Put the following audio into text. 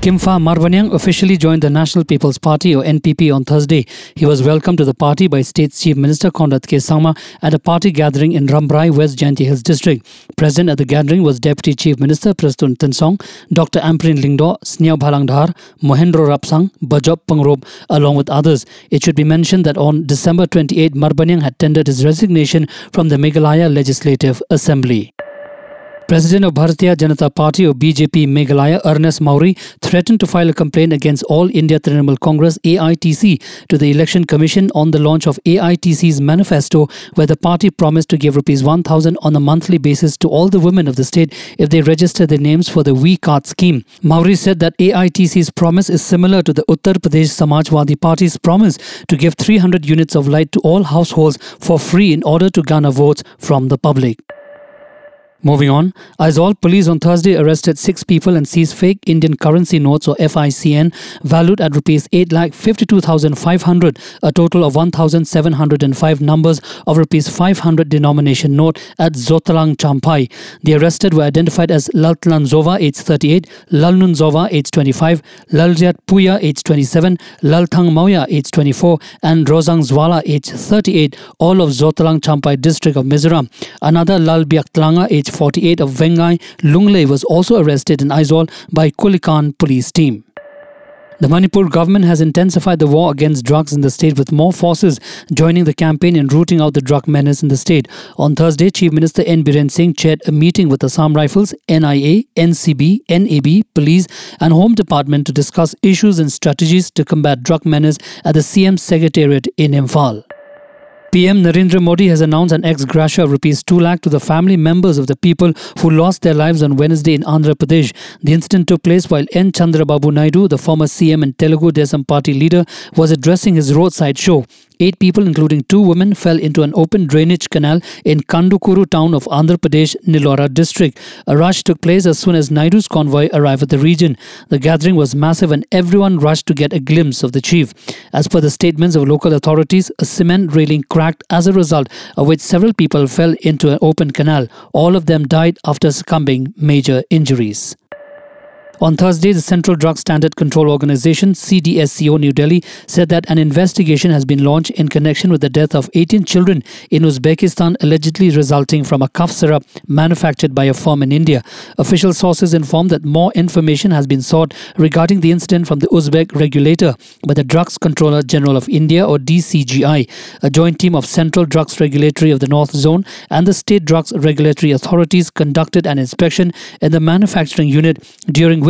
Kimfa Marbaniang officially joined the National People's Party or NPP on Thursday. He was welcomed to the party by State Chief Minister Conrad K. Sangma at a party gathering in Rambrai, West Jaintia Hills District. Present at the gathering was Deputy Chief Minister Prestone Tynsong, Dr. Ampareen Lyngdoh, Snyao Bhalangdhar, Mohendro Rapsang, Bajop Pangrob, along with others. It should be mentioned that on December 28, Marvanyang had tendered his resignation from the Meghalaya Legislative Assembly. President of Bharatiya Janata Party or BJP Meghalaya Ernest Mawrie threatened to file a complaint against All India Trinamool Congress AITC to the Election Commission on the launch of AITC's manifesto where the party promised to give rupees 1000 on a monthly basis to all the women of the state if they register their names for the We Card scheme. Maury said that AITC's promise is similar to the Uttar Pradesh Samajwadi Party's promise to give 300 units of light to all households for free in order to garner votes from the public. Moving on, Aizawl police on Thursday arrested six people and seized fake Indian currency notes or FICN valued at rupees 8,52,500, a total of 1,705 numbers of rupees 500 denomination note at Zotalang Champhai. The arrested were identified as Laltlan Zova, age 38, Lalnun Zova, age 25, Laljat Puya, age 27, Lalthang Mauya, age 24, and Rosang Zwala, age 38, all of Zotalang Champhai district of Mizoram. Another Lal Biaktlanga, age 48 of Vengai, Lunglei was also arrested in Aizawl by Kulikawn police team. The Manipur government has intensified the war against drugs in the state with more forces joining the campaign in rooting out the drug menace in the state. On Thursday, Chief Minister N. Biren Singh chaired a meeting with Assam Rifles, NIA, NCB, NAB, Police, and Home Department to discuss issues and strategies to combat drug menace at the CM Secretariat in Imphal. PM Narendra Modi has announced an ex gratia of rupees 2 lakh to the family members of the people who lost their lives on Wednesday in Andhra Pradesh. The incident took place while N. Chandrababu Naidu, the former CM and Telugu Desam party leader, was addressing his roadside show. Eight people, including two women, fell into an open drainage canal in Kandukuru town of Andhra Pradesh, Nellore district. A rush took place as soon as Naidu's convoy arrived at the region. The gathering was massive and everyone rushed to get a glimpse of the chief. As per the statements of local authorities, a cement railing cracked as a result of which several people fell into an open canal. All of them died after succumbing major injuries. On Thursday, the Central Drug Standard Control Organization, CDSCO New Delhi, said that an investigation has been launched in connection with the death of 18 children in Uzbekistan, allegedly resulting from a cough syrup manufactured by a firm in India. Official sources informed that more information has been sought regarding the incident from the Uzbek regulator by the Drugs Controller General of India, or DCGI, a joint team of Central Drugs Regulatory of the North Zone and the State Drugs Regulatory Authorities conducted an inspection in the manufacturing unit during which